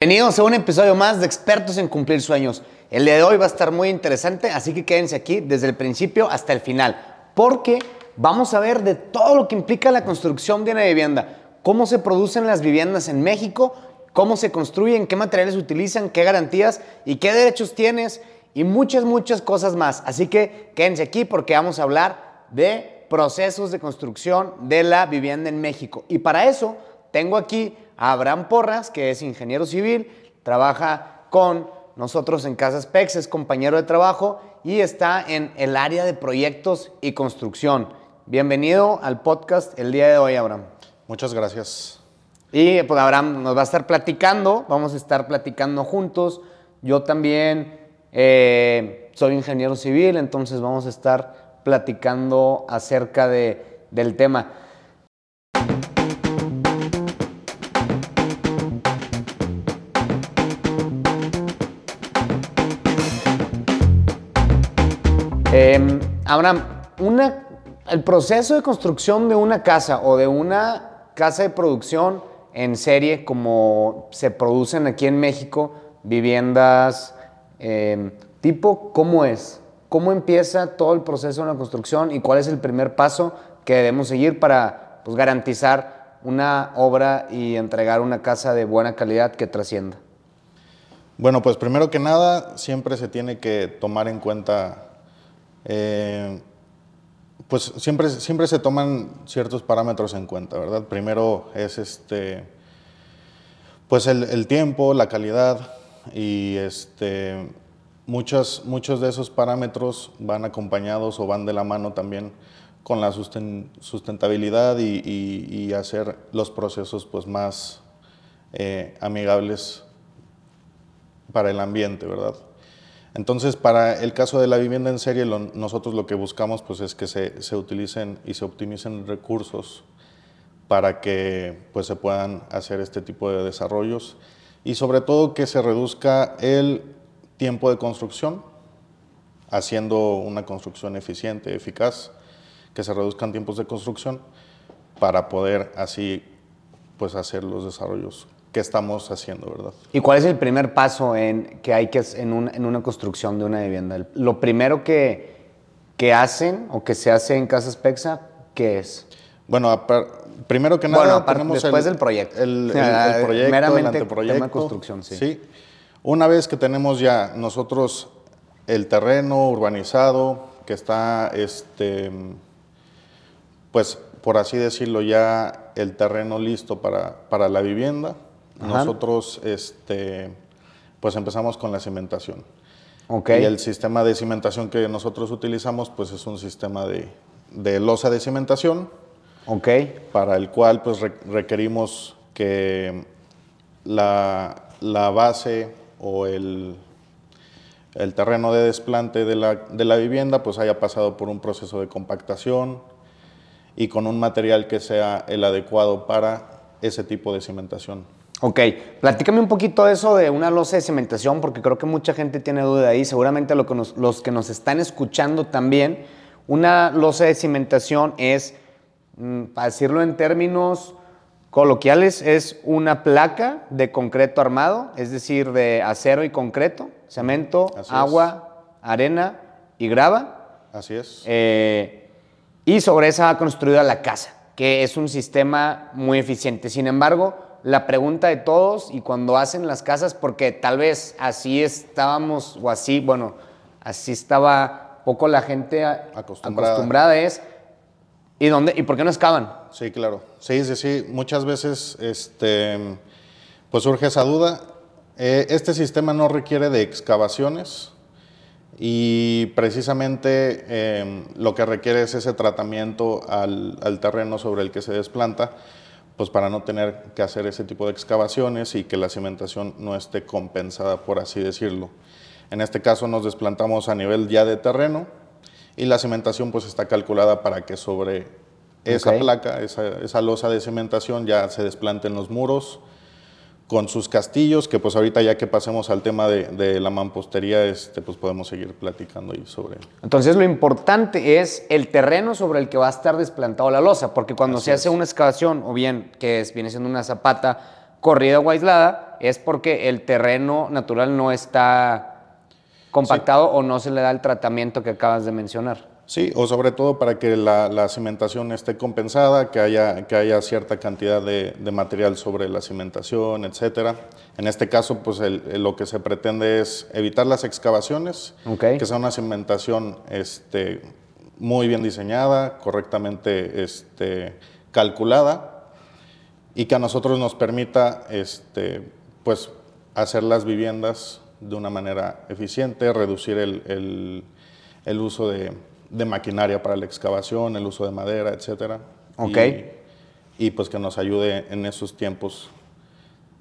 Bienvenidos a un episodio más de Expertos en Cumplir Sueños. El de hoy va a estar muy interesante, así que quédense aquí desde el principio hasta el final, porque vamos a ver de todo lo que implica la construcción de una vivienda, cómo se producen las viviendas en México, cómo se construyen, qué materiales utilizan, qué garantías y qué derechos tienes y muchas, muchas cosas más. Así que quédense aquí porque vamos a hablar de procesos de construcción de la vivienda en México. Y para eso tengo aquí Abraham Porras, que es ingeniero civil, trabaja con nosotros en Casas PEX, es compañero de trabajo y está en el área de proyectos y construcción. Bienvenido al podcast el día de hoy, Abraham. Muchas gracias. Y pues Abraham nos va a estar platicando, vamos a estar platicando juntos. Yo también eh, soy ingeniero civil, entonces vamos a estar platicando acerca de, del tema. Eh, una, el proceso de construcción de una casa o de una casa de producción en serie, como se producen aquí en México, viviendas eh, tipo, ¿cómo es? ¿Cómo empieza todo el proceso de la construcción y cuál es el primer paso que debemos seguir para pues, garantizar una obra y entregar una casa de buena calidad que trascienda? Bueno, pues primero que nada, siempre se tiene que tomar en cuenta eh, pues siempre, siempre se toman ciertos parámetros en cuenta, ¿verdad? Primero es este, pues el, tiempo, la calidad y este, muchos, de esos parámetros van acompañados o van de la mano también con la sustentabilidad y, hacer los procesos pues más eh, amigables para el ambiente, ¿verdad? Entonces, para el caso de la vivienda en serie, nosotros lo que buscamos pues, es que se, utilicen y se optimicen recursos para que pues, se puedan hacer este tipo de desarrollos y sobre todo que se reduzca el tiempo de construcción, haciendo una construcción eficiente, eficaz, que se reduzcan tiempos de construcción para poder así pues, hacer los desarrollos que estamos haciendo, ¿verdad? ¿Y cuál es el primer paso en, que hay que en, en una construcción de una vivienda? Lo primero que, que hacen o que se hace en Casas Pexa, ¿qué es? Bueno, primero que nada tenemos después del proyecto. El, el, proyecto, meramente el anteproyecto. Tema construcción, sí. sí. Una vez que tenemos ya nosotros el terreno urbanizado, que está, este, pues por así decirlo, ya el terreno listo para, para la vivienda, nosotros este, pues empezamos con la cimentación. Okay. Y el sistema de cimentación que nosotros utilizamos pues es un sistema de, de losa de cimentación. Okay. Para el cual pues requerimos que la, la, base o el, el terreno de desplante de la, de la, vivienda pues haya pasado por un proceso de compactación y con un material que sea el adecuado para ese tipo de cimentación. Ok, platícame un poquito de eso de una losa de cimentación, porque creo que mucha gente tiene duda ahí, seguramente lo que los que nos están escuchando también. Una losa de cimentación es, mm, para decirlo en términos coloquiales, es una placa de concreto armado, es decir, de acero y concreto, cemento, agua, arena y grava. Así es. Eh, y sobre esa va construida la casa, que es un sistema muy eficiente. Sin embargo, la pregunta de todos y cuando hacen las casas, porque tal vez así estábamos o así, bueno, así estaba poco la gente acostumbrada, es, ¿y dónde y por qué no excavan? Sí, claro. Sí, sí, sí. Muchas veces este, pues surge esa duda. Eh, este sistema no requiere de excavaciones y precisamente em, lo que requiere es ese tratamiento al, al terreno sobre el que se desplanta pues para no tener que hacer ese tipo de excavaciones y que la cimentación no esté compensada, por así decirlo. En este caso nos desplantamos a nivel ya de terreno y la cimentación pues está calculada para que sobre esa placa, esa, esa losa de cimentación ya se desplanten los muros, con sus castillos, que pues ahorita ya que pasemos al tema de, la mampostería, este, pues podemos seguir platicando ahí sobre... Entonces lo importante es el terreno sobre el que va a estar desplantado la losa, porque cuando se hace una excavación, o bien que es, viene siendo una zapata, corrida o aislada, es porque el terreno natural no está compactado o no se le da el tratamiento que acabas de mencionar. Sí, o sobre todo para que la, cimentación esté compensada, que haya, que haya cierta cantidad de, material sobre la cimentación, etcétera. En este caso, pues lo que se pretende es evitar las excavaciones, que sea una cimentación este, muy bien diseñada, correctamente este, calculada y que a nosotros nos permita este, pues, hacer las viviendas de una manera eficiente, reducir el uso de de maquinaria para la excavación, el uso de madera, etcétera. Ok. Y, pues que nos ayude en esos tiempos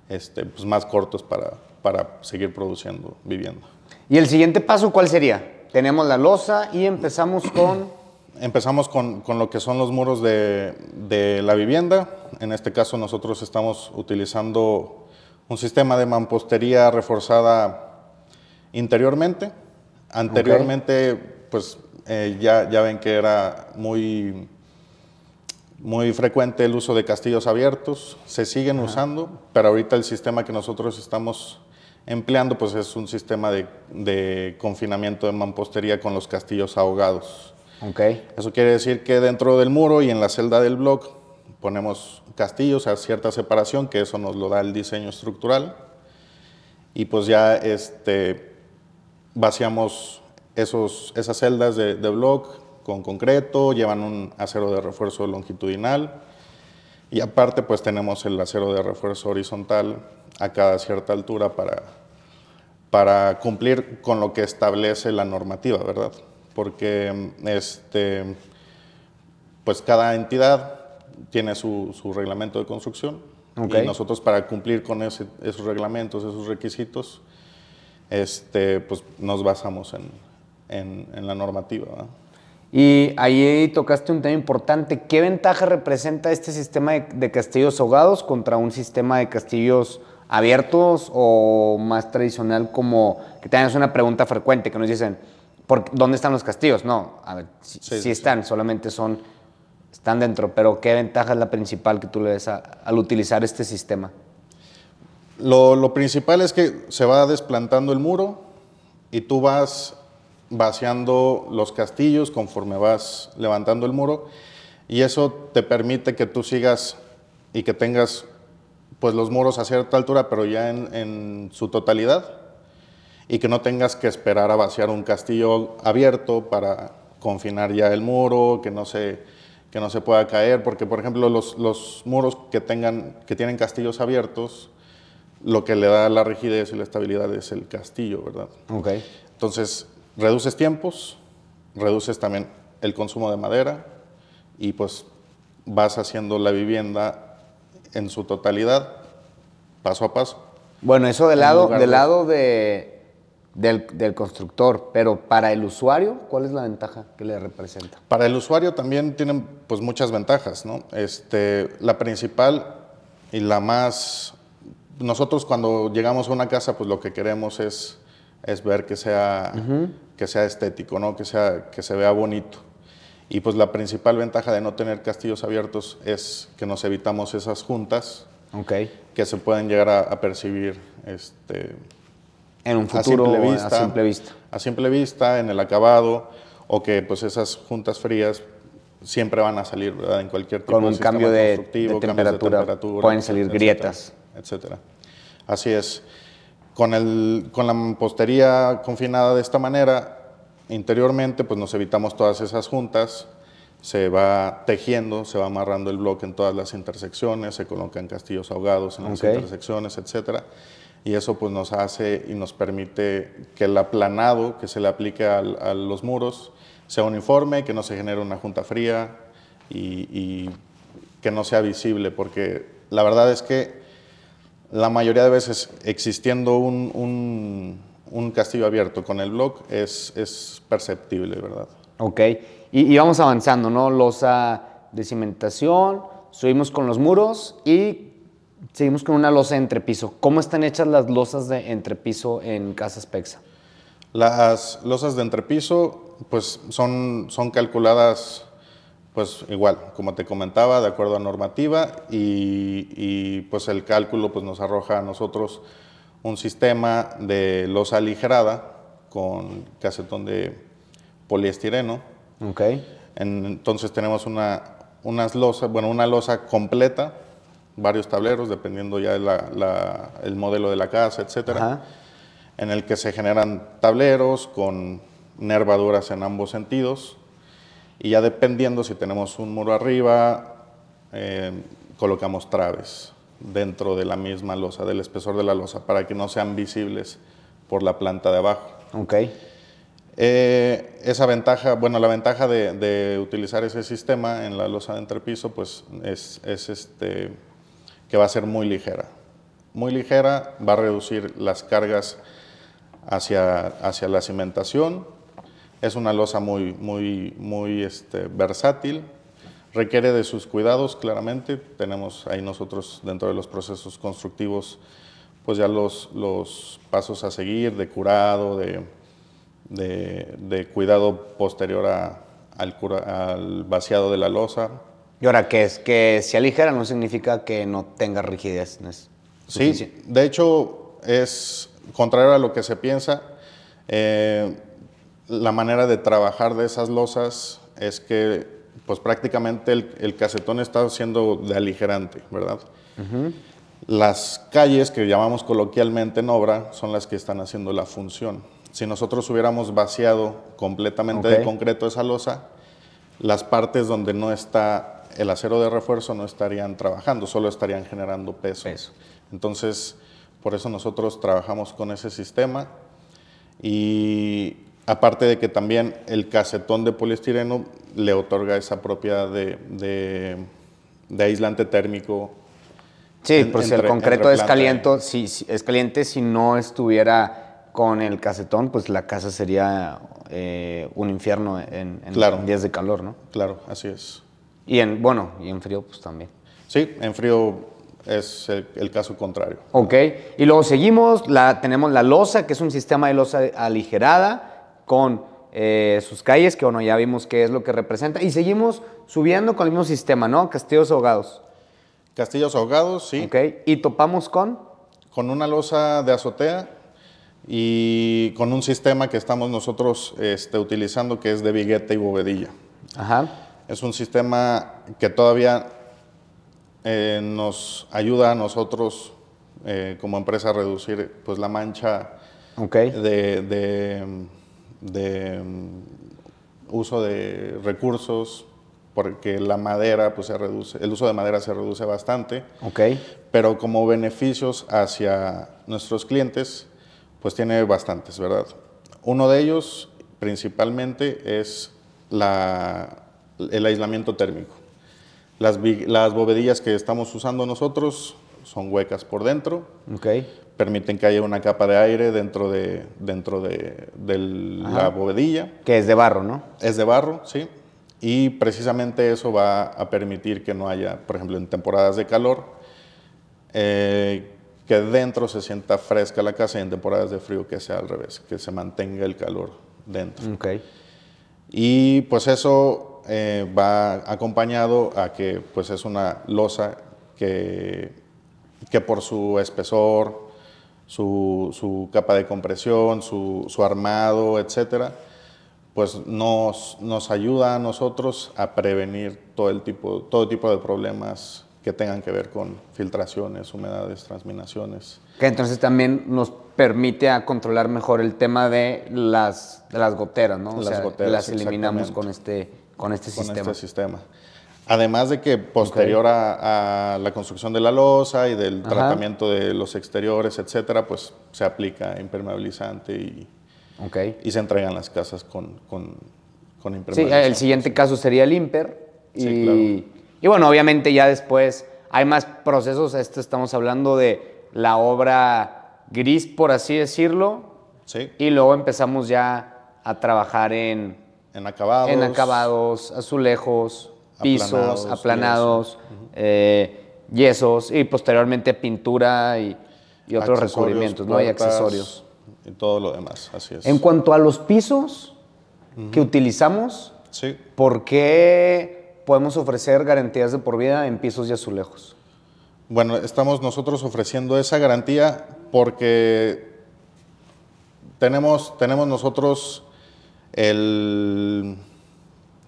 este, pues más cortos para, para seguir produciendo vivienda. ¿Y el siguiente paso cuál sería? Tenemos la losa y empezamos con... Empezamos con, con lo que son los muros de, de, la vivienda. En este caso nosotros estamos utilizando un sistema de mampostería reforzada interiormente. Anteriormente, pues eh, ya, ya ven que era muy, muy frecuente el uso de castillos abiertos, se siguen usando, pero ahorita el sistema que nosotros estamos empleando pues es un sistema de, de confinamiento de mampostería con los castillos ahogados. Okay. Eso quiere decir que dentro del muro y en la celda del bloque ponemos castillos a cierta separación, que eso nos lo da el diseño estructural, y pues ya este, vaciamos esos, esas celdas de, de block con concreto, llevan un acero de refuerzo longitudinal. Y aparte pues tenemos el acero de refuerzo horizontal a cada cierta altura para, para cumplir con lo que establece la normativa, ¿verdad? Porque este, pues cada entidad tiene su, su reglamento de construcción. Y nosotros para cumplir con ese, esos reglamentos, esos requisitos, este, pues nos basamos en, en, la normativa. Y ahí tocaste un tema importante. ¿Qué ventaja representa este sistema de, castillos ahogados contra un sistema de castillos abiertos o más tradicional como que tengas una pregunta frecuente que nos dicen, ¿por, ¿dónde están los castillos? No, a ver, sí, están, solamente son, están dentro, pero ¿qué ventaja es la principal que tú le ves al utilizar este sistema? Lo, lo principal es que se va desplantando el muro y tú vas vaciando los castillos conforme vas levantando el muro y eso te permite que tú sigas y que tengas pues los muros a cierta altura pero ya en, su totalidad y que no tengas que esperar a vaciar un castillo abierto para confinar ya el muro, que no se, que no se pueda caer, porque por ejemplo los, los muros que, tengan, que tienen castillos abiertos, lo que le da la rigidez y la estabilidad es el castillo, ¿verdad? Okay. Entonces, reduces tiempos, reduces también el consumo de madera y pues vas haciendo la vivienda en su totalidad, paso a paso. Bueno, eso del lado, del lado de, del, constructor, pero para el usuario, ¿cuál es la ventaja que le representa? Para el usuario también tienen pues muchas ventajas, ¿no? Este, la principal y la más... Nosotros cuando llegamos a una casa, pues lo que queremos es, es ver que sea que sea estético, ¿no? que, sea, que se vea bonito. Y pues la principal ventaja de no tener castillos abiertos es que nos evitamos esas juntas okay. que se pueden llegar a, percibir este, en un futuro a simple, vista, a simple vista. A simple vista, en el acabado, o que pues esas juntas frías siempre van a salir ¿verdad? en cualquier tipo Con un cambio de, temperatura, pueden salir grietas. Etcétera. Así es. Con, el, con la mampostería confinada de esta manera, interiormente pues nos evitamos todas esas juntas, se va tejiendo, se va amarrando el bloque en todas las intersecciones, se colocan castillos ahogados en las intersecciones, etc. Y eso pues nos hace y nos permite que el aplanado que se le aplique a, los muros sea uniforme, que no se genere una junta fría y, y que no sea visible, porque la verdad es que la mayoría de veces existiendo un, castillo abierto con el blog es, es perceptible, ¿verdad? Ok, y, vamos avanzando, ¿no? Losa de cimentación, subimos con los muros y seguimos con una losa de entrepiso. ¿Cómo están hechas las losas de entrepiso en Casas Pexa? Las losas de entrepiso, pues son, son calculadas Pues igual, como te comentaba, de acuerdo a normativa y, y, pues el cálculo pues nos arroja a nosotros un sistema de losa aligerada con casetón de poliestireno. Ok. entonces tenemos una, unas losas, bueno, una losa completa, varios tableros, dependiendo ya el modelo de la casa, etcétera, en el que se generan tableros con nervaduras en ambos sentidos y ya dependiendo si tenemos un muro arriba, eh, colocamos traves dentro de la misma losa, del espesor de la losa, para que no sean visibles por la planta de abajo. Ok. Eh, esa ventaja, bueno, la ventaja de, utilizar ese sistema en la losa de entrepiso, pues es, es, este, que va a ser muy ligera. Muy ligera, va a reducir las cargas hacia, hacia la cimentación, es una losa muy, muy, muy este, versátil, requiere de sus cuidados claramente. Tenemos ahí nosotros dentro de los procesos constructivos pues ya los, los pasos a seguir de curado, de, de, cuidado posterior a, al, al, vaciado de la losa. ¿Y ahora qué es? Que si aligera no significa que no tenga rigidez. sí, de hecho es contrario a lo que se piensa. Eh, la manera de trabajar de esas losas es que pues prácticamente el, casetón está siendo de aligerante, ¿verdad? Las calles que llamamos coloquialmente en obra son las que están haciendo la función. Si nosotros hubiéramos vaciado completamente de concreto esa losa, las partes donde no está el acero de refuerzo no estarían trabajando, solo estarían generando peso. peso. Entonces, por eso nosotros trabajamos con ese sistema y Aparte de que también el casetón de poliestireno le otorga esa propiedad de, aislante térmico. Sí, por si el concreto es caliente, si, es caliente, si no estuviera con el casetón, pues la casa sería eh, un infierno en, días de calor, ¿no? Claro, así es. Y en, bueno, y en frío pues también. Sí, en frío es el, caso contrario. Ok, y luego seguimos, la, tenemos la losa, que es un sistema de losa aligerada con eh, sus calles, que bueno, ya vimos qué es lo que representa. Y seguimos subiendo con el mismo sistema, ¿no? Castillos ahogados. Castillos ahogados, sí. Ok, ¿y topamos con? Con una losa de azotea y con un sistema que estamos nosotros este, utilizando que es de vigueta y bovedilla. Ajá. Es un sistema que todavía eh, nos ayuda a nosotros eh, como empresa a reducir pues, la mancha de de mm, uso de recursos, porque la madera, pues se reduce, el uso de madera se reduce bastante. Ok. Pero como beneficios hacia nuestros clientes, pues tiene bastantes, ¿verdad? Uno de ellos, principalmente, es la, el aislamiento térmico. Las, las bovedillas que estamos usando nosotros son huecas por dentro. Okay permiten que haya una capa de aire dentro de, dentro de, la bovedilla. Que es de barro, ¿no? Es de barro, sí. Y precisamente eso va a permitir que no haya, por ejemplo, en temporadas de calor, eh, que dentro se sienta fresca la casa y en temporadas de frío que sea al revés, que se mantenga el calor dentro. Okay. Y pues eso eh, va acompañado a que pues es una losa que, que por su espesor, su, capa de compresión, su, armado, etcétera, pues nos, nos ayuda a nosotros a prevenir todo, el tipo, todo tipo de problemas que tengan que ver con filtraciones, humedades, transminaciones. Que entonces también nos permite a controlar mejor el tema de las, de las goteras, ¿no? las goteras, las eliminamos con este, con este con sistema. Este sistema. Además de que posterior a, la construcción de la losa y del tratamiento de los exteriores, etcétera, pues se aplica impermeabilizante y, y se entregan las casas con, con, impermeabilizante. Sí, el siguiente caso sería el IMPER. Y, y bueno, obviamente ya después hay más procesos. Esto estamos hablando de la obra gris, por así decirlo. Sí. Y luego empezamos ya a trabajar en, en acabados. En acabados, azulejos pisos, aplanados, eh, yesos y posteriormente pintura y, otros recubrimientos, ¿no? hay accesorios. Y todo lo demás, así es. En cuanto a los pisos que utilizamos, sí. ¿por qué podemos ofrecer garantías de por vida en pisos y azulejos? Bueno, estamos nosotros ofreciendo esa garantía porque tenemos, tenemos nosotros el,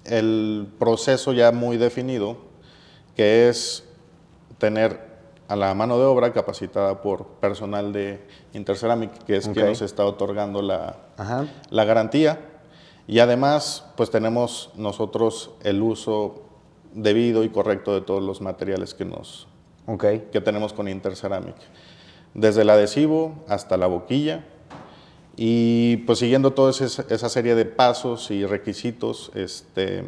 el proceso ya muy definido, que es tener a la mano de obra capacitada por personal de Interceramic, que es quien nos está otorgando la, la, garantía. Y además, pues tenemos nosotros el uso debido y correcto de todos los materiales que, nos, que tenemos con Interceramic. Desde el adhesivo hasta la boquilla. Y pues siguiendo toda esa serie de pasos y requisitos, este,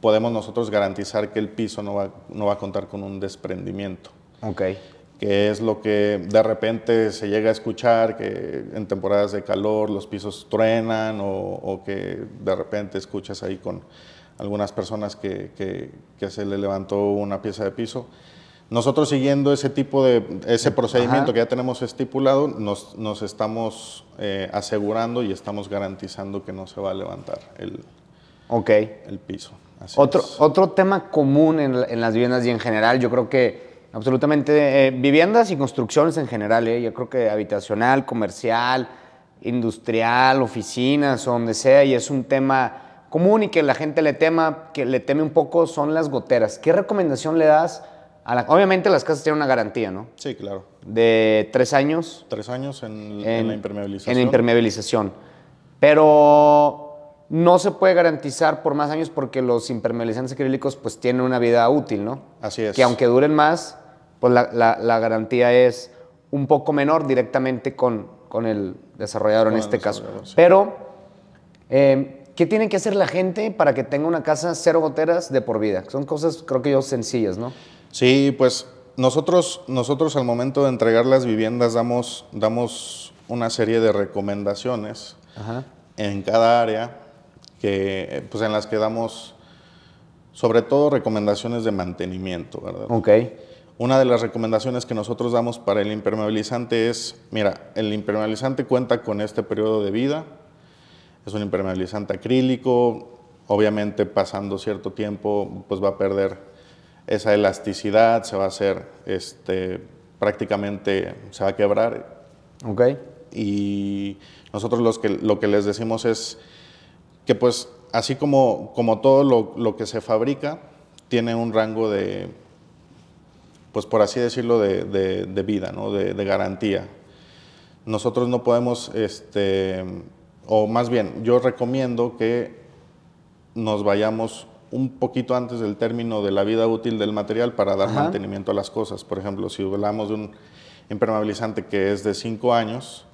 podemos nosotros garantizar que el piso no va, no va a contar con un desprendimiento. Ok. Que es lo que de repente se llega a escuchar, que en temporadas de calor los pisos truenan o, que de repente escuchas ahí con algunas personas que, que, se le levantó una pieza de piso. Nosotros siguiendo ese tipo de, ese procedimiento que ya tenemos estipulado, nos, nos estamos eh, asegurando y estamos garantizando que no se va a levantar el, okay. el piso. otro, otro tema común en, en, las viviendas y en general, yo creo que Absolutamente. Eh, viviendas y construcciones en general, eh, yo creo que habitacional, comercial, industrial, oficinas, donde sea, y es un tema común y que la gente le tema, que le teme un poco, son las goteras. ¿Qué recomendación le das? A la, obviamente las casas tienen una garantía, ¿no? Sí, claro. De tres años. Tres años en, en la impermeabilización. En la impermeabilización. Pero no se puede garantizar por más años porque los impermeabilizantes acrílicos pues tienen una vida útil, ¿no? Así es. Que aunque duren más, pues la, garantía es un poco menor directamente con, con el desarrollador en este caso. Pero, eh, ¿qué tiene que hacer la gente para que tenga una casa cero goteras de por vida? Son cosas, creo que yo, sencillas, ¿no? Sí, pues nosotros, nosotros al momento de entregar las viviendas damos, damos una serie de recomendaciones en cada área que, pues en las que damos sobre todo recomendaciones de mantenimiento, ¿verdad? Ok. Una de las recomendaciones que nosotros damos para el impermeabilizante es, mira, el impermeabilizante cuenta con este periodo de vida, es un impermeabilizante acrílico, obviamente pasando cierto tiempo pues va a perder esa elasticidad, se va a hacer, este, prácticamente se va a quebrar. Ok. Y nosotros los que, lo que les decimos es que pues así como, como todo lo, lo que se fabrica, tiene un rango de pues por así decirlo, de, vida, ¿no? de, garantía. Nosotros no podemos, este, o más bien, yo recomiendo que nos vayamos un poquito antes del término de la vida útil del material para dar mantenimiento a las cosas. Por ejemplo, si hablamos de un impermeabilizante que es de 5 años,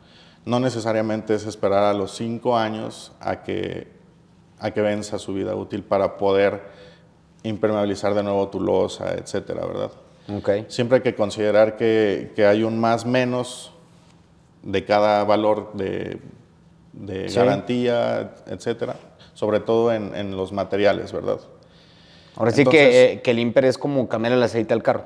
no necesariamente es esperar a los 5 años a que, a que venza su vida útil para poder impermeabilizar de nuevo tu losa, etcétera, ¿verdad? Siempre hay que considerar que, hay un más menos de cada valor de, garantía, etcétera, sobre todo en, los materiales, ¿verdad? Ahora sí que, eh, que el IMPER es como cambiar el aceite al carro.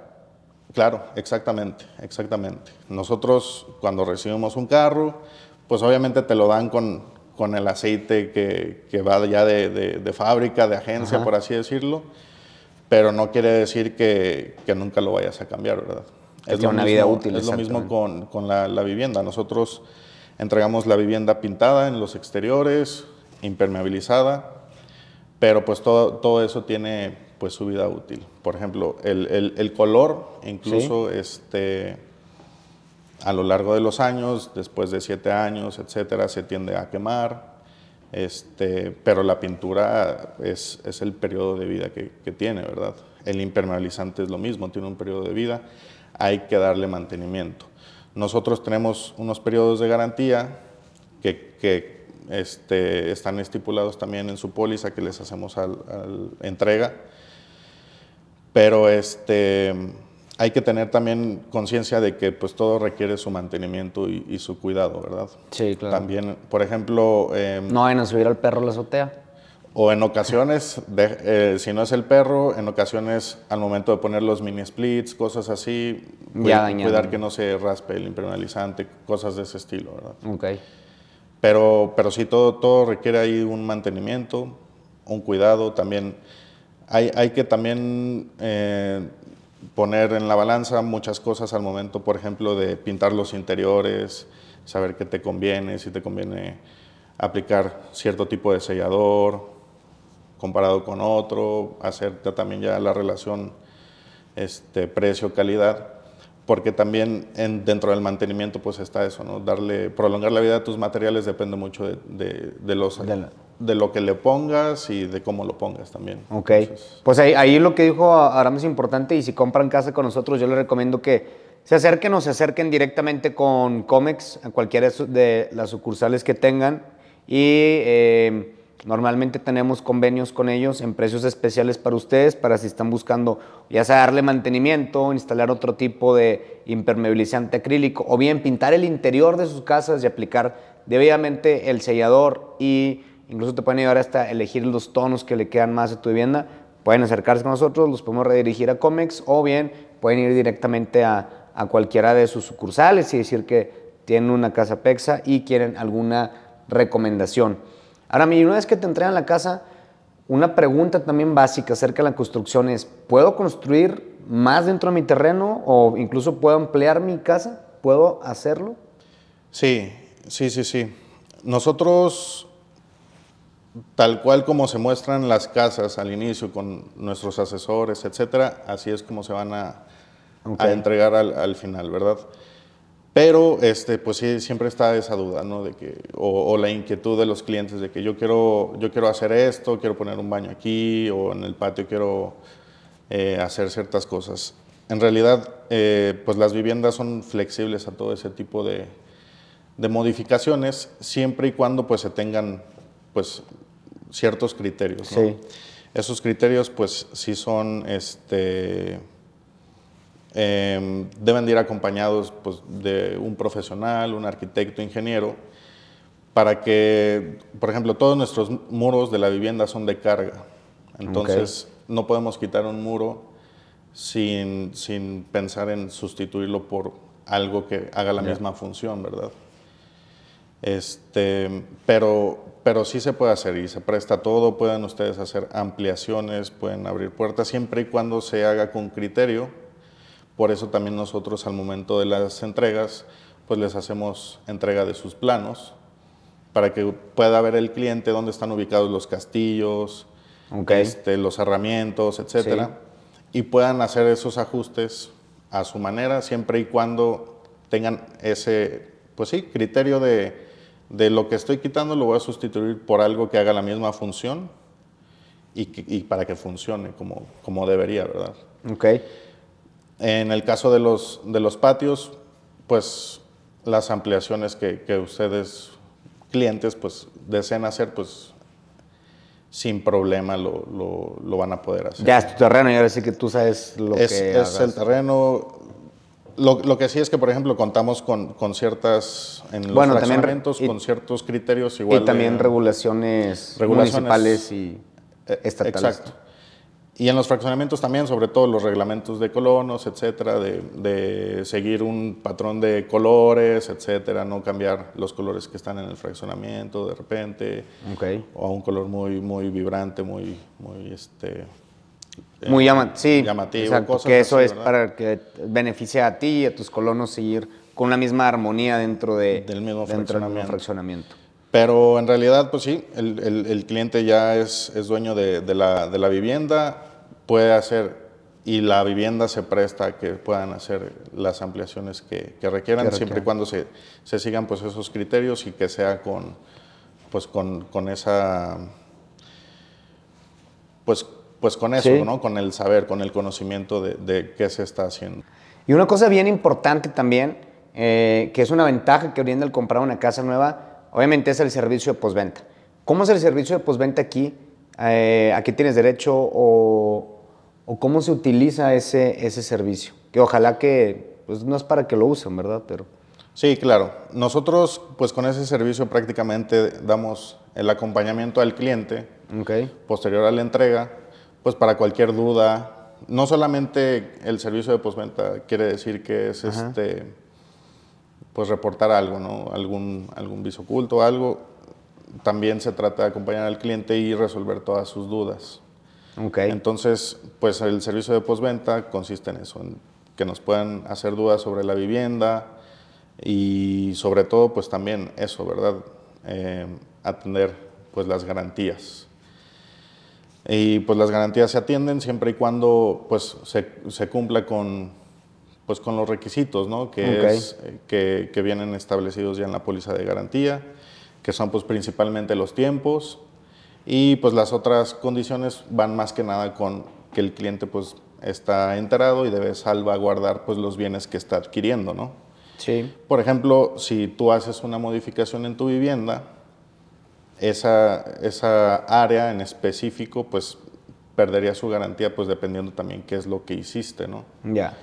Claro, exactamente, exactamente. Nosotros cuando recibimos un carro, pues obviamente te lo dan con, con el aceite que, va ya de, fábrica, de agencia, por así decirlo pero no quiere decir que, que nunca lo vayas a cambiar, ¿verdad? Es, una vida útil. Es lo mismo con, con la, la, vivienda. Nosotros entregamos la vivienda pintada en los exteriores, impermeabilizada, pero pues todo, todo eso tiene pues su vida útil. Por ejemplo, el, el, el color, incluso este, a lo largo de los años, después de siete años, etcétera, se tiende a quemar. Este, pero la pintura es, es el periodo de vida que, que, tiene, ¿verdad? El impermeabilizante es lo mismo, tiene un periodo de vida, hay que darle mantenimiento. Nosotros tenemos unos periodos de garantía que, que este, están estipulados también en su póliza que les hacemos al, al entrega, pero este, hay que tener también conciencia de que pues todo requiere su mantenimiento y, su cuidado, ¿verdad? Sí, claro. También, por ejemplo... Em, no vayan a subir al perro a la azotea. O en ocasiones, eh, si no es el perro, en ocasiones al momento de poner los mini splits, cosas así, cuidar que no se raspe el impermeabilizante, cosas de ese estilo, ¿verdad? Ok. Pero, pero sí, todo, todo requiere ahí un mantenimiento, un cuidado, también hay, hay que también eh, poner en la balanza muchas cosas al momento, por ejemplo, de pintar los interiores, saber qué te conviene, si te conviene aplicar cierto tipo de sellador comparado con otro, hacer también ya la relación este, precio-calidad, porque también en, dentro del mantenimiento pues está eso, ¿no? Darle, prolongar la vida de tus materiales depende mucho de, de, de los, de, lo que le pongas y de cómo lo pongas también. Ok, pues ahí, ahí, lo que dijo Aram es importante y si compran casa con nosotros yo les recomiendo que se acerquen o se acerquen directamente con Comex a cualquiera de las sucursales que tengan y... Eh, Normalmente tenemos convenios con ellos en precios especiales para ustedes, para si están buscando ya sea darle mantenimiento, instalar otro tipo de impermeabilizante acrílico o bien pintar el interior de sus casas y aplicar debidamente el sellador y incluso te pueden ayudar hasta elegir los tonos que le quedan más a tu vivienda. Pueden acercarse con nosotros, los podemos redirigir a Comex o bien pueden ir directamente a, a cualquiera de sus sucursales y decir que tienen una casa PEXA y quieren alguna recomendación. Ahora, una vez que te entregan la casa, una pregunta también básica acerca de la construcción es, ¿puedo construir más dentro de mi terreno o incluso puedo ampliar mi casa? ¿Puedo hacerlo? Sí, sí, sí, sí. Nosotros, tal cual como se muestran las casas al inicio con nuestros asesores, etcétera, así es como se van a, entregar al, al final, ¿verdad? Pero este, pues sí, siempre está esa duda, ¿no? De que, o, la inquietud de los clientes de que yo quiero, yo quiero hacer esto, quiero poner un baño aquí, o en el patio quiero eh, hacer ciertas cosas. En realidad, eh, pues las viviendas son flexibles a todo ese tipo de, de, modificaciones, siempre y cuando pues se tengan pues ciertos criterios. ¿no? Sí. Esos criterios pues sí son este, Em, deben de ir acompañados pues, de un profesional, un arquitecto, ingeniero, para que, por ejemplo, todos nuestros muros de la vivienda son de carga. Entonces, no podemos quitar un muro sin, sin, pensar en sustituirlo por algo que haga la misma función, ¿verdad? Este, pero, pero sí se puede hacer y se presta todo. Pueden ustedes hacer ampliaciones, pueden abrir puertas, siempre y cuando se haga con criterio por eso también nosotros al momento de las entregas, pues les hacemos entrega de sus planos para que pueda ver el cliente dónde están ubicados los castillos, este, los herramientas, etcétera, y puedan hacer esos ajustes a su manera, siempre y cuando tengan ese, pues sí, criterio de, de lo que estoy quitando lo voy a sustituir por algo que haga la misma función y, y para que funcione como, como debería, ¿verdad? Okay. En el caso de los, de los patios, pues las ampliaciones que, que ustedes, clientes, pues deseen hacer, pues sin problema lo, lo, lo, van a poder hacer. Ya es tu terreno y ahora sí que tú sabes lo es, que Es el terreno. Lo, lo, que sí es que, por ejemplo, contamos con, con ciertas, en los bueno, fraccionamientos, con ciertos criterios igual. Y también regulaciones, regulaciones, municipales y e, estatales. Exacto. Y en los fraccionamientos también, sobre todo los reglamentos de colonos, etcétera, de, de, seguir un patrón de colores, etcétera, no cambiar los colores que están en el fraccionamiento de repente, okay. o a un color muy, muy vibrante, muy, muy este, muy llama sí, llamativo. Exacto, que eso es para que beneficie a ti y a tus colonos seguir con la misma armonía dentro, de, del mismo dentro fraccionamiento. Del fraccionamiento. Pero en realidad, pues sí, el, el, el cliente ya es, es dueño de, de, la, de, la, vivienda, puede hacer, y la vivienda se presta a que puedan hacer las ampliaciones que, que requieran, siempre y cuando se, se, sigan pues esos criterios y que sea con, pues con, con esa, pues, pues con eso, sí. ¿no? Con el saber, con el conocimiento de, de, qué se está haciendo. Y una cosa bien importante también, eh, que es una ventaja que brinda el comprar una casa nueva, Obviamente es el servicio de postventa. ¿Cómo es el servicio de postventa aquí? Eh, ¿A qué tienes derecho o, o, cómo se utiliza ese, ese servicio? Que ojalá que, pues no es para que lo usen, ¿verdad? Pero... Sí, claro. Nosotros, pues con ese servicio prácticamente damos el acompañamiento al cliente okay. posterior a la entrega, pues para cualquier duda. No solamente el servicio de postventa quiere decir que es Ajá. este pues reportar algo, ¿no? Algún, algún viso oculto, algo. También se trata de acompañar al cliente y resolver todas sus dudas. Ok. Entonces, pues el servicio de postventa consiste en eso, en que nos puedan hacer dudas sobre la vivienda y sobre todo, pues también eso, ¿verdad? Eh, atender pues las garantías. Y pues las garantías se atienden siempre y cuando pues se, se cumpla con, pues, con los requisitos, ¿no? Que, Ok. es, que, que vienen establecidos ya en la póliza de garantía, que son pues principalmente los tiempos y pues las otras condiciones van más que nada con que el cliente pues está enterado y debe salvaguardar pues los bienes que está adquiriendo, ¿no? Sí. Por ejemplo, si tú haces una modificación en tu vivienda, esa, esa área en específico pues perdería su garantía pues dependiendo también qué es lo que hiciste, ¿no? Ya.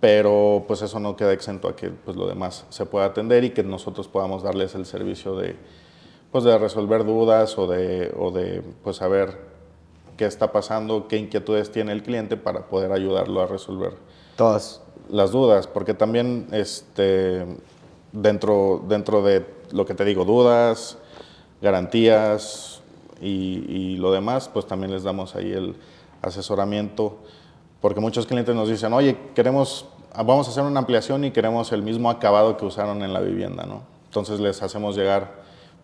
Pero pues eso no queda exento a que pues lo demás se pueda atender y que nosotros podamos darles el servicio de pues de resolver dudas o de, o de pues saber qué está pasando, qué inquietudes tiene el cliente para poder ayudarlo a resolver Todas. las dudas, porque también este, dentro, dentro de lo que te digo, dudas, garantías y, y lo demás, pues también les damos ahí el asesoramiento, porque muchos clientes nos dicen, oye, queremos, vamos a hacer una ampliación y queremos el mismo acabado que usaron en la vivienda, ¿no? Entonces les hacemos llegar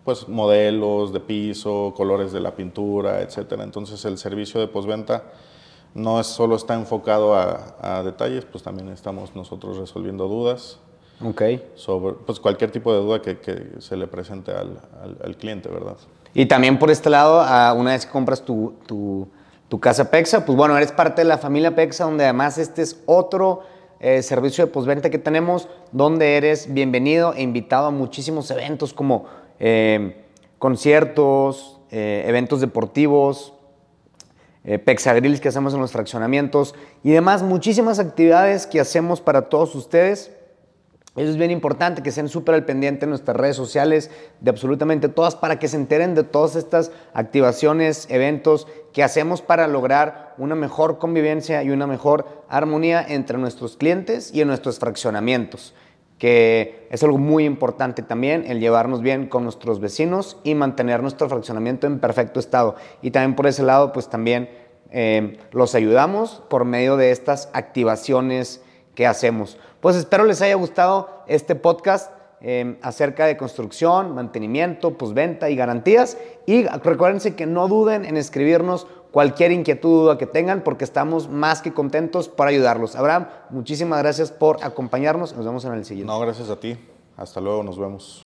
pues modelos de piso, colores de la pintura, etcétera. Entonces el servicio de postventa no es solo está enfocado a, a detalles, pues también estamos nosotros resolviendo dudas Ok. sobre pues cualquier tipo de duda que, que se le presente al, al- al cliente, ¿verdad? Y también por este lado, ah, una vez que compras tu, tu- tu casa Pexa, pues bueno, eres parte de la familia Pexa, donde además este es otro eh, servicio de postventa que tenemos, donde eres bienvenido e invitado a muchísimos eventos como eh, conciertos, eh, eventos deportivos, eh, que hacemos en los fraccionamientos y demás, muchísimas actividades que hacemos para todos ustedes. Eso es bien importante, que estén súper al pendiente en nuestras redes sociales, de absolutamente todas, para que se enteren de todas estas activaciones, eventos que hacemos para lograr una mejor convivencia y una mejor armonía entre nuestros clientes y en nuestros fraccionamientos, que es algo muy importante también, el llevarnos bien con nuestros vecinos y mantener nuestro fraccionamiento en perfecto estado. Y también por ese lado, pues también eh, los ayudamos por medio de estas activaciones que hacemos. Pues espero les haya gustado este podcast eh, acerca de construcción, mantenimiento, postventa y garantías. Y recuérdense que no duden en escribirnos cualquier inquietud duda que tengan porque estamos más que contentos para ayudarlos. Abraham, muchísimas gracias por acompañarnos. Nos vemos en el siguiente. No, gracias a ti. Hasta luego, nos vemos.